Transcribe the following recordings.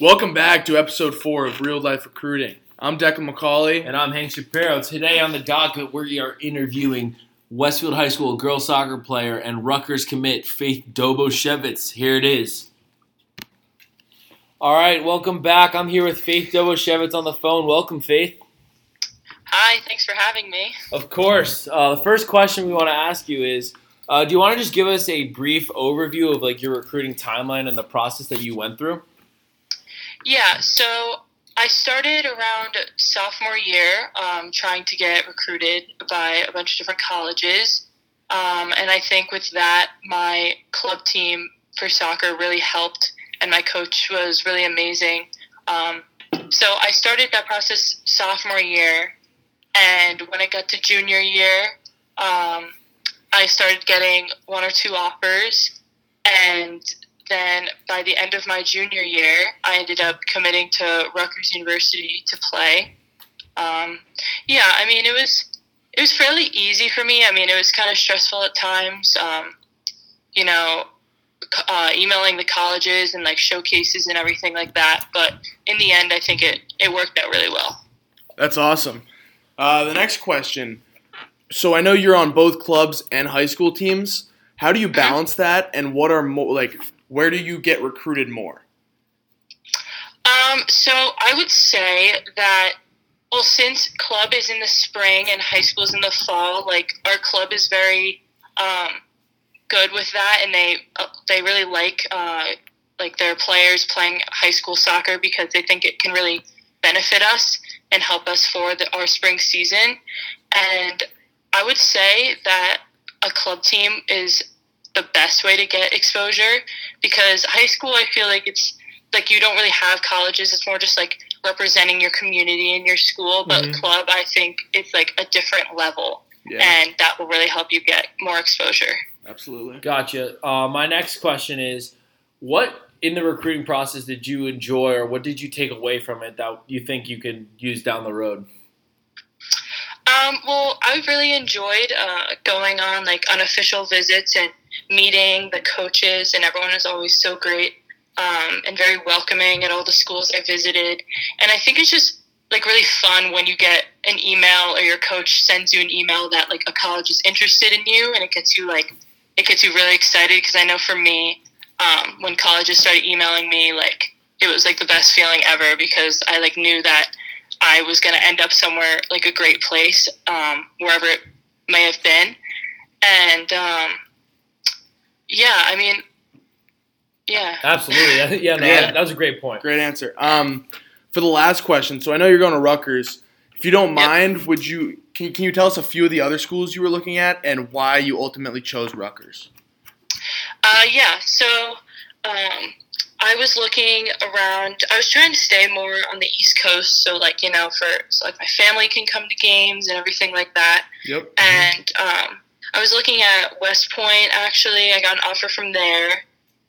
Welcome back to episode four of Real Life Recruiting. I'm Declan McCauley. And I'm Hank Shapiro. Today on the docket, we are interviewing Westfield High School girls soccer player and Rutgers commit Faith Dobosiewicz. Here it is. All right, welcome back. I'm here with Faith Dobosiewicz on the phone. Welcome, Faith. Hi, thanks for having me. Of course. Uh, the first question we want to ask you is uh, do you want to just give us a brief overview of like your recruiting timeline and the process that you went through? Yeah, so I started around sophomore year um, trying to get recruited by a bunch of different colleges. Um, and I think with that, my club team for soccer really helped, and my coach was really amazing. Um, so I started that process sophomore year, and when I got to junior year, um, I started getting one or two offers, and then by the end of my junior year, I ended up committing to Rutgers University to play. Um, yeah, I mean it was it was fairly easy for me. I mean it was kind of stressful at times. Um, you know, uh, emailing the colleges and like showcases and everything like that. But in the end, I think it it worked out really well. That's awesome. Uh, the next question. So I know you're on both clubs and high school teams. How do you balance that, and what are more like? Where do you get recruited more? Um, so I would say that well, since club is in the spring and high school is in the fall, like our club is very um, good with that, and they uh, they really like uh, like their players playing high school soccer because they think it can really benefit us and help us for the, our spring season. And I would say that a club team is the best way to get exposure because high school, I feel like it's like you don't really have colleges. It's more just like representing your community and your school. But mm-hmm. club, I think it's like a different level, yeah. and that will really help you get more exposure. Absolutely. Gotcha. Uh, my next question is, what in the recruiting process did you enjoy, or what did you take away from it that you think you could use down the road? Um, well, I really enjoyed uh, going on like unofficial visits and meeting the coaches, and everyone is always so great um, and very welcoming at all the schools I visited. And I think it's just like really fun when you get an email or your coach sends you an email that like a college is interested in you, and it gets you like it gets you really excited. Because I know for me, um, when colleges started emailing me, like it was like the best feeling ever because I like knew that I was going to end up somewhere like a great place, um, wherever it may have been. And um, yeah, I mean, yeah. Absolutely. Yeah, no, yeah. that was a great point. Great answer. Um, for the last question, so I know you're going to Rutgers. If you don't mind, yep. would you can, can you tell us a few of the other schools you were looking at and why you ultimately chose Rutgers? Uh, yeah, so um, I was looking around. I was trying to stay more on the East Coast, so like you know, for so like my family can come to games and everything like that. Yep. And um, I was looking at West Point. Actually, I got an offer from there.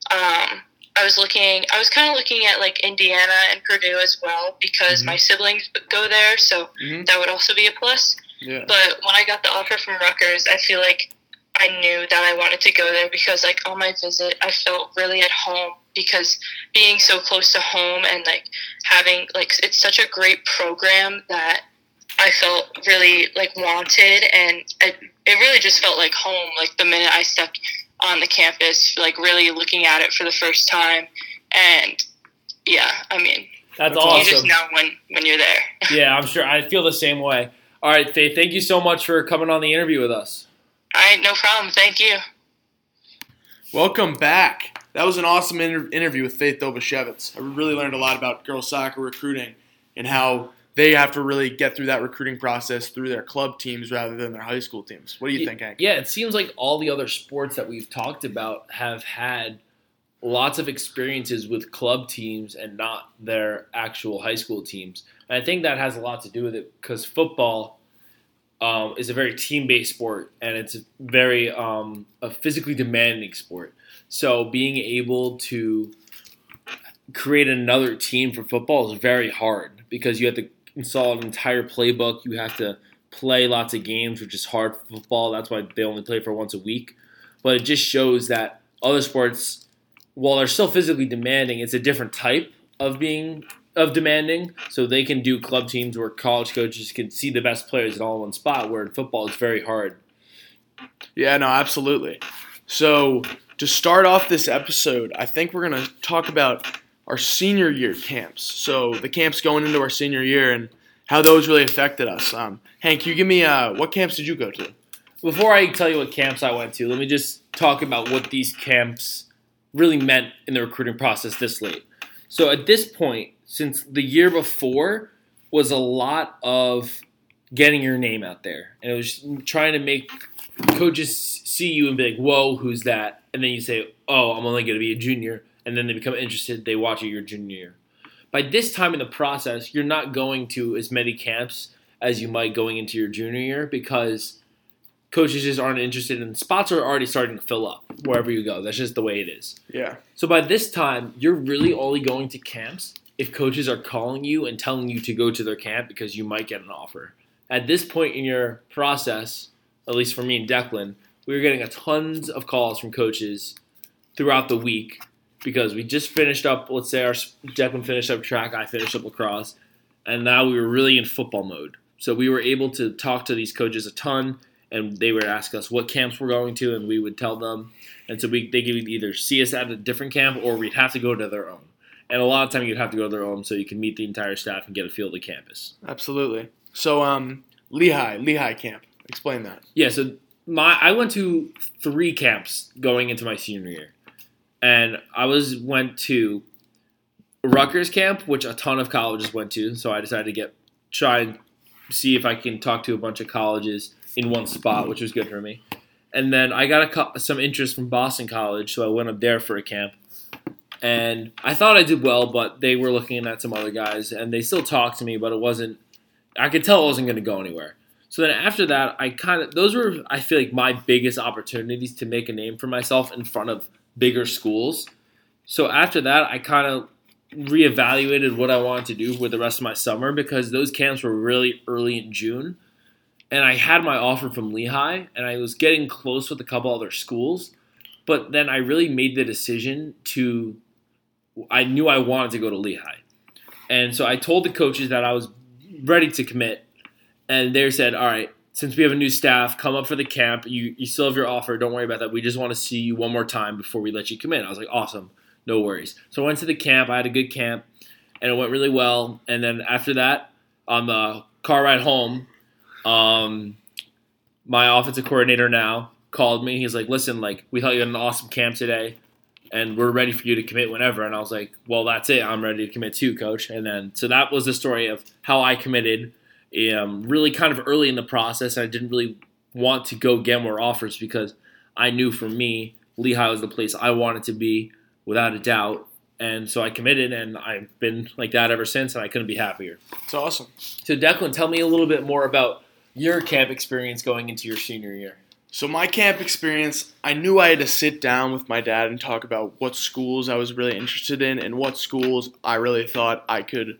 Um, I was looking. I was kind of looking at like Indiana and Purdue as well because mm-hmm. my siblings go there, so mm-hmm. that would also be a plus. Yeah. But when I got the offer from Rutgers, I feel like I knew that I wanted to go there because like on my visit, I felt really at home because being so close to home and like having like it's such a great program that I felt really like wanted and it, it really just felt like home like the minute I stepped on the campus like really looking at it for the first time and yeah I mean that's awesome you just know when when you're there. Yeah I'm sure I feel the same way. All right Faith thank you so much for coming on the interview with us. All right no problem. Thank you. Welcome back. That was an awesome inter- interview with Faith Dobosiewicz. I really learned a lot about girls soccer recruiting and how they have to really get through that recruiting process through their club teams rather than their high school teams. What do you think, Hank? Yeah, it seems like all the other sports that we've talked about have had lots of experiences with club teams and not their actual high school teams. And I think that has a lot to do with it because football um, is a very team-based sport and it's very um, a physically demanding sport. So being able to create another team for football is very hard because you have to install an entire playbook. You have to play lots of games, which is hard for football. That's why they only play for once a week. But it just shows that other sports, while they're still physically demanding, it's a different type of being of demanding, so they can do club teams where college coaches can see the best players in all one spot. Where in football, it's very hard. Yeah, no, absolutely. So to start off this episode, I think we're gonna talk about our senior year camps. So the camps going into our senior year and how those really affected us. Um, Hank, you give me uh, what camps did you go to? Before I tell you what camps I went to, let me just talk about what these camps really meant in the recruiting process this late. So at this point, since the year before was a lot of getting your name out there, and it was trying to make coaches see you and be like, "Whoa, who's that?" And then you say, "Oh, I'm only going to be a junior," and then they become interested. They watch you your junior year. By this time in the process, you're not going to as many camps as you might going into your junior year because coaches just aren't interested and spots are already starting to fill up wherever you go. That's just the way it is. Yeah. So by this time, you're really only going to camps if coaches are calling you and telling you to go to their camp because you might get an offer. At this point in your process, at least for me and Declan, we were getting a tons of calls from coaches throughout the week because we just finished up. Let's say our Declan finished up track, I finished up lacrosse, and now we were really in football mode. So we were able to talk to these coaches a ton, and they would ask us what camps we're going to, and we would tell them. And so we they could either see us at a different camp or we'd have to go to their own. And a lot of time you'd have to go to their own so you can meet the entire staff and get a feel of the campus. Absolutely. So um, Lehigh, Lehigh camp. Explain that. Yeah, so my I went to three camps going into my senior year, and I was went to Rutgers camp, which a ton of colleges went to. So I decided to get try and see if I can talk to a bunch of colleges in one spot, which was good for me. And then I got some interest from Boston College, so I went up there for a camp. And I thought I did well, but they were looking at some other guys, and they still talked to me, but it wasn't. I could tell it wasn't going to go anywhere. So then after that, I kind of those were I feel like my biggest opportunities to make a name for myself in front of bigger schools. So after that, I kind of reevaluated what I wanted to do with the rest of my summer because those camps were really early in June. And I had my offer from Lehigh and I was getting close with a couple other schools. But then I really made the decision to I knew I wanted to go to Lehigh. And so I told the coaches that I was ready to commit and they said, "All right, since we have a new staff, come up for the camp. You you still have your offer. Don't worry about that. We just want to see you one more time before we let you come in." I was like, "Awesome, no worries." So I went to the camp. I had a good camp, and it went really well. And then after that, on the car ride home, um, my offensive coordinator now called me. He's like, "Listen, like we thought you had an awesome camp today." And we're ready for you to commit whenever. And I was like, well, that's it. I'm ready to commit too, coach. And then, so that was the story of how I committed um, really kind of early in the process. I didn't really want to go get more offers because I knew for me, Lehigh was the place I wanted to be without a doubt. And so I committed, and I've been like that ever since, and I couldn't be happier. It's awesome. So, Declan, tell me a little bit more about your camp experience going into your senior year. So, my camp experience, I knew I had to sit down with my dad and talk about what schools I was really interested in and what schools I really thought I could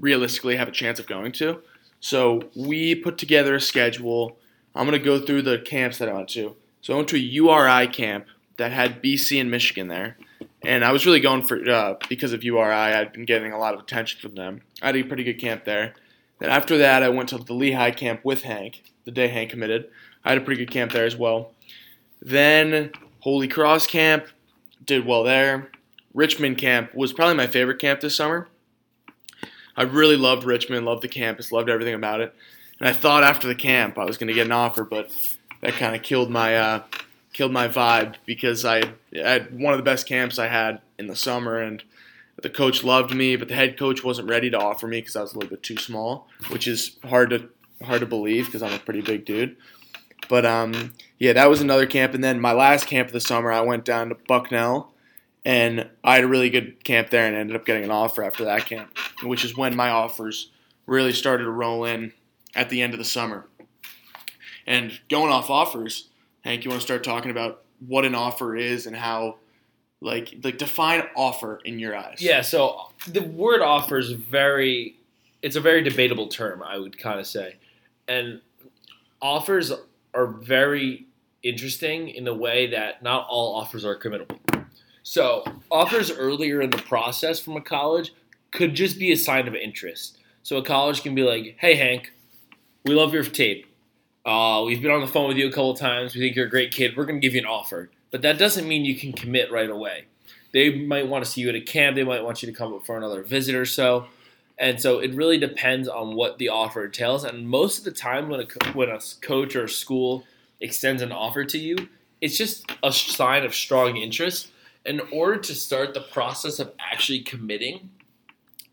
realistically have a chance of going to. So we put together a schedule. I'm going to go through the camps that I went to. So I went to a URI camp that had BC and Michigan there. And I was really going for, uh, because of URI, I'd been getting a lot of attention from them. I had a pretty good camp there. Then after that, I went to the Lehigh camp with Hank, the day Hank committed. I had a pretty good camp there as well. Then Holy Cross camp, did well there. Richmond camp was probably my favorite camp this summer. I really loved Richmond, loved the campus, loved everything about it. And I thought after the camp I was going to get an offer, but that kind of killed my uh, killed my vibe because I, had one of the best camps I had in the summer, and the coach loved me, but the head coach wasn't ready to offer me because I was a little bit too small, which is hard to hard to believe because I'm a pretty big dude. But um, yeah, that was another camp, and then my last camp of the summer, I went down to Bucknell and I had a really good camp there and ended up getting an offer after that camp, which is when my offers really started to roll in at the end of the summer. And going off offers, Hank, you want to start talking about what an offer is and how like like define offer in your eyes. Yeah, so the word offer is very it's a very debatable term, I would kind of say. And offers are very interesting in the way that not all offers are committable. So offers earlier in the process from a college could just be a sign of interest. So a college can be like, "Hey Hank, we love your tape. Uh, we've been on the phone with you a couple times. We think you're a great kid. We're going to give you an offer." But that doesn't mean you can commit right away. They might want to see you at a camp. They might want you to come up for another visit or so. And so it really depends on what the offer entails. And most of the time, when a when a coach or a school extends an offer to you, it's just a sign of strong interest. In order to start the process of actually committing,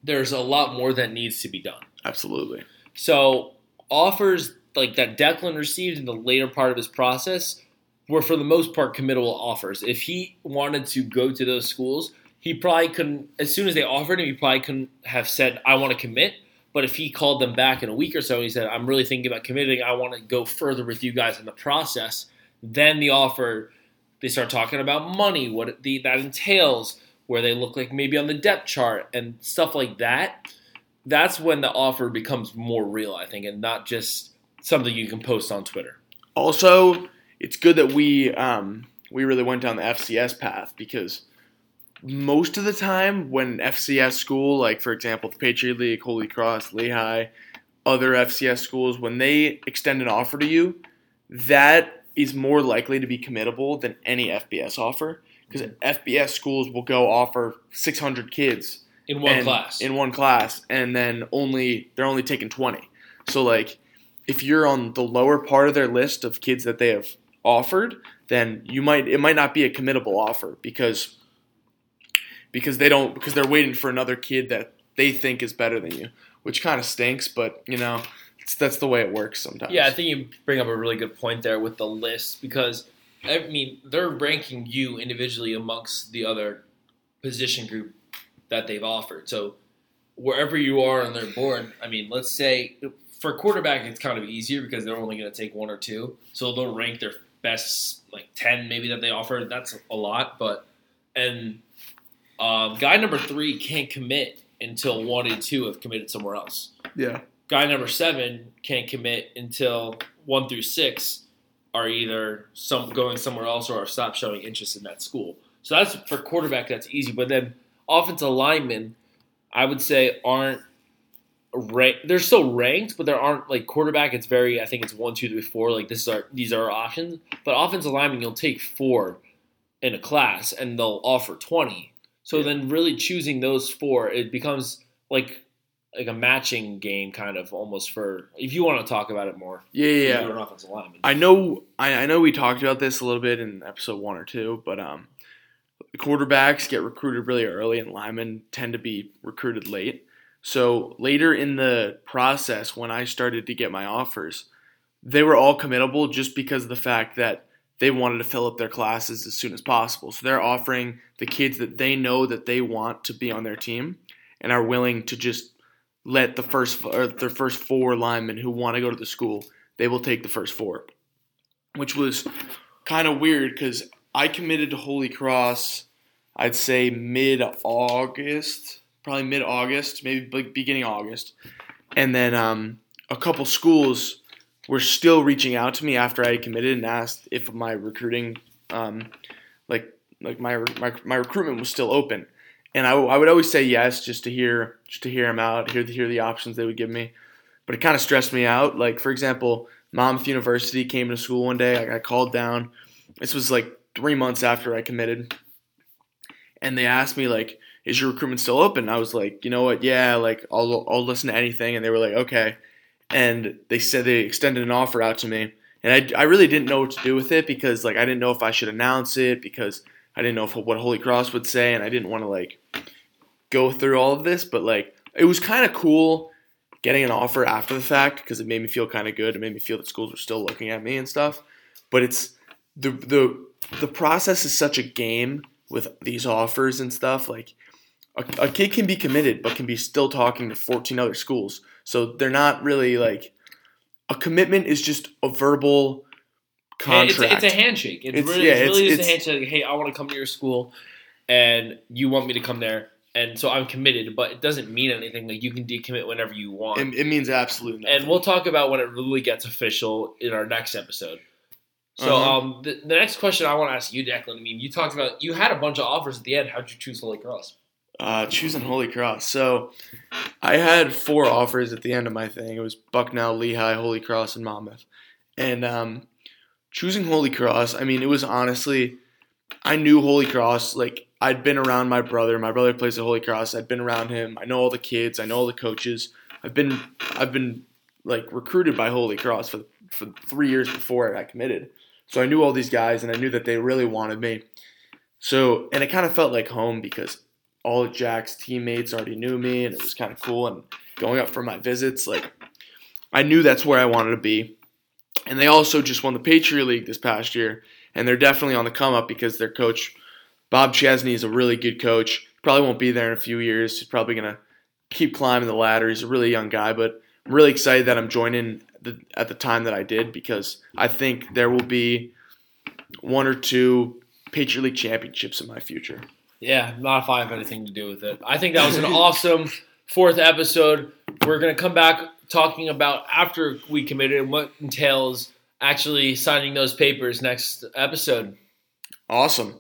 there's a lot more that needs to be done. Absolutely. So offers like that Declan received in the later part of his process were for the most part committable offers. If he wanted to go to those schools, he probably couldn't. As soon as they offered him, he probably couldn't have said, "I want to commit." But if he called them back in a week or so and he said, "I'm really thinking about committing. I want to go further with you guys in the process," then the offer they start talking about money, what the, that entails, where they look like maybe on the depth chart and stuff like that. That's when the offer becomes more real, I think, and not just something you can post on Twitter. Also, it's good that we um, we really went down the FCS path because most of the time when FCS school, like for example the Patriot League, Holy Cross, Lehigh, other FCS schools, when they extend an offer to you, that is more likely to be committable than any FBS offer because mm-hmm. FBS schools will go offer 600 kids in one and- class. in one class and then only they're only taking 20 so like if you're on the lower part of their list of kids that they have offered then you might it might not be a committable offer because because they don't because they're waiting for another kid that they think is better than you which kind of stinks but you know that's the way it works sometimes Yeah, I think you bring up a really good point there with the list because I mean they're ranking you individually amongst the other position group that they've offered. So wherever you are on their board, I mean, let's say for quarterback it's kind of easier because they're only going to take one or two, so they'll rank their best like ten maybe that they offer. That's a lot, but and um, guy number three can't commit until one and two have committed somewhere else yeah guy number seven can't commit until one through six are either some going somewhere else or are stopped showing interest in that school. So that's for quarterback. That's easy. But then offensive linemen, I would say aren't ranked. They're still ranked, but there aren't like quarterback. It's very. I think it's one, two, three, four. Like this are these are our options. But offensive lineman, you'll take four in a class, and they'll offer twenty. So Yeah. then, really choosing those four, it becomes like like a matching game, kind of almost for if you want to talk about it more. yeah yeah, an offensive lineman. I know I, I know we talked about this a little bit in episode one or two, but um, quarterbacks get recruited really early, and linemen tend to be recruited late. So later in the process, when I started to get my offers, they were all committable just because of the fact that they wanted to fill up their classes as soon as possible. So they're offering the kids that they know that they want to be on their team and are willing to just let the first or their first four linemen who want to go to the school, they will take the first four, which was kind of weird because I committed to Holy Cross, I'd say mid August, probably mid August, maybe beginning August, and then um, a couple schools were still reaching out to me after I committed and asked if my recruiting, um, like like my, my my recruitment was still open, and I, I would always say yes just to hear just to hear them out, hear the, hear the options they would give me, but it kind of stressed me out. Like for example, Monmouth University came to school one day. I got called down. This was like three months after I committed, and they asked me like, "Is your recruitment still open?" I was like, "You know what? Yeah, like I'll I'll listen to anything." And they were like, "Okay." And they said they extended an offer out to me, and I, I really didn't know what to do with it because like I didn't know if I should announce it because I didn't know if, what Holy Cross would say, and I didn't want to like go through all of this. But like it was kind of cool getting an offer after the fact because it made me feel kind of good. It made me feel that schools were still looking at me and stuff. But it's the the the process is such a game with these offers and stuff. Like a, a kid can be committed but can be still talking to 14 other schools. So they're not really like a commitment is just a verbal it's, contract. a, it's a handshake. It's, It's- really, yeah, it's really it's- just a it's- handshake. Hey, I want to come to your school, and you want me to come there, and so I'm committed. But it doesn't mean anything. Like you can decommit whenever you want. it, it means absolutely nothing. and we'll talk about when it really gets official in our next episode. So, Uh-huh. um, the, the next question I want to ask you, Declan. I mean, you talked about you had a bunch of offers at the end. How'd you choose Holy Cross? Uh, choosing Holy Cross. So I had four offers at the end of my thing. It was Bucknell, Lehigh, Holy Cross, and Monmouth. And um, choosing Holy Cross, I mean, it was honestly, I knew Holy Cross. Like I'd been around my brother. My brother plays at Holy Cross. I'd been around him. I know all the kids. I know all the coaches. I've been I've been like recruited by Holy Cross for for three years before I committed. So I knew all these guys, and I knew that they really wanted me. So and it kind of felt like home because all of Jack's teammates already knew me, and it was kind of cool. And going up for my visits, like I knew that's where I wanted to be. And they also just won the Patriot League this past year, and they're definitely on the come up because their coach Bob Chesney is a really good coach. Probably won't be there in a few years. He's probably gonna keep climbing the ladder. He's a really young guy, but I'm really excited that I'm joining the, at the time that I did because I think there will be one or two Patriot League championships in my future. Yeah, not if I have anything to do with it. I think that was an awesome fourth episode. We're gonna come back talking about after we committed and what entails actually signing those papers next episode. Awesome.